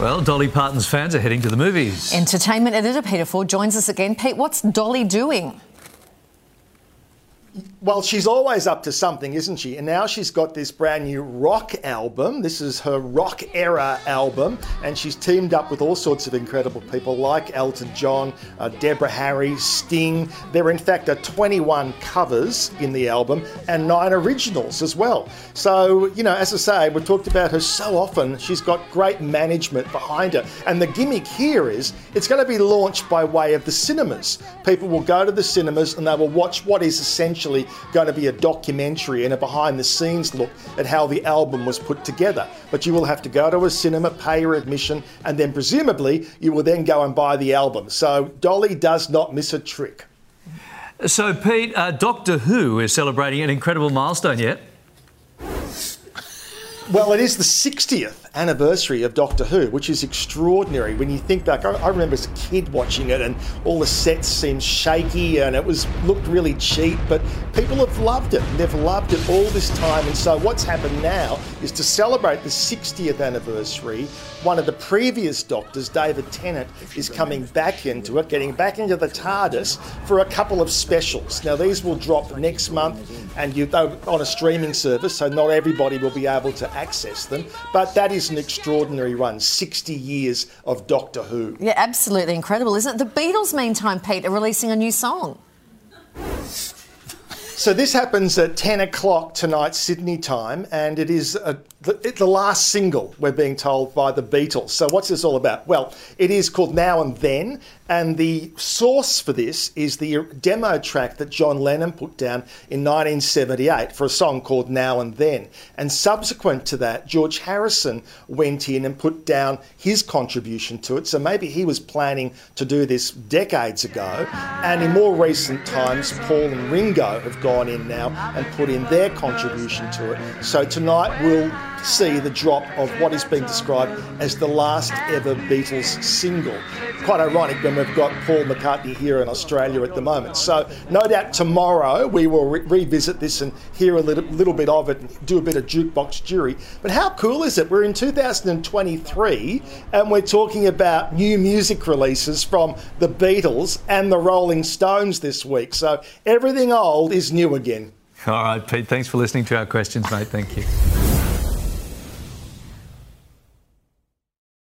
Well, Dolly Parton's fans are heading to the movies. Entertainment editor Peter Ford joins us again. Pete, what's Dolly doing? Well, she's always up to something, isn't she? And now she's got this brand new rock album. This is her rock era album, and she's teamed up with all sorts of incredible people like Elton John, uh, Deborah Harry, Sting. There, in fact, are 21 covers in the album and nine originals as well. So, you know, as I say, we've talked about her so often. She's got great management behind her. And the gimmick here is it's going to be launched by way of the cinemas. People will go to the cinemas and they will watch what is essentially going to be a documentary and a behind the scenes look at how the album was put together. But you will have to go to a cinema, pay your admission, and then presumably you will then go and buy the album. So Dolly does not miss a trick. So, Pete, uh, Doctor Who is celebrating an incredible milestone yet. Well, it is the 60th anniversary of Doctor Who, which is extraordinary when you think back. I, I, remember as a kid watching it, and all the sets seemed shaky, and it was looked really cheap. But people have loved it. They've loved it all this time, and so what's happened now is to celebrate the 60th anniversary. One of the previous Doctors, David Tennant, is coming back into it, getting back into the TARDIS for a couple of specials. Now these will drop next month, and you on a streaming service, so not everybody will be able to access them. But that is is an extraordinary run 60 years of Doctor Who. Yeah, absolutely incredible, isn't it? The Beatles, meantime, Pete, are releasing a new song. So this happens at 10 o'clock tonight, Sydney time, and it is a, the, the, last single, we're being told, by the Beatles. So what's this all about? Well, it is called Now and Then, and the source for this is the demo track that John Lennon put down in 1978 for a song called Now and Then. And subsequent to that, George Harrison went in and put down his contribution to it. So maybe he was planning to do this decades ago. And in more recent times, Paul and Ringo have gone in now and put in their contribution to it. So tonight we'll see the drop of what is being described as the last ever Beatles single. Quite ironic when we've got Paul McCartney here in Australia at the moment. So, no doubt tomorrow we will re- revisit this and hear a little, little bit of it and do a bit of jukebox jury. But how cool is it? We're in 2023 and we're talking about new music releases from the Beatles and the Rolling Stones this week. So, everything old is new again. All right, Pete, thanks for listening to our questions, mate. Thank you.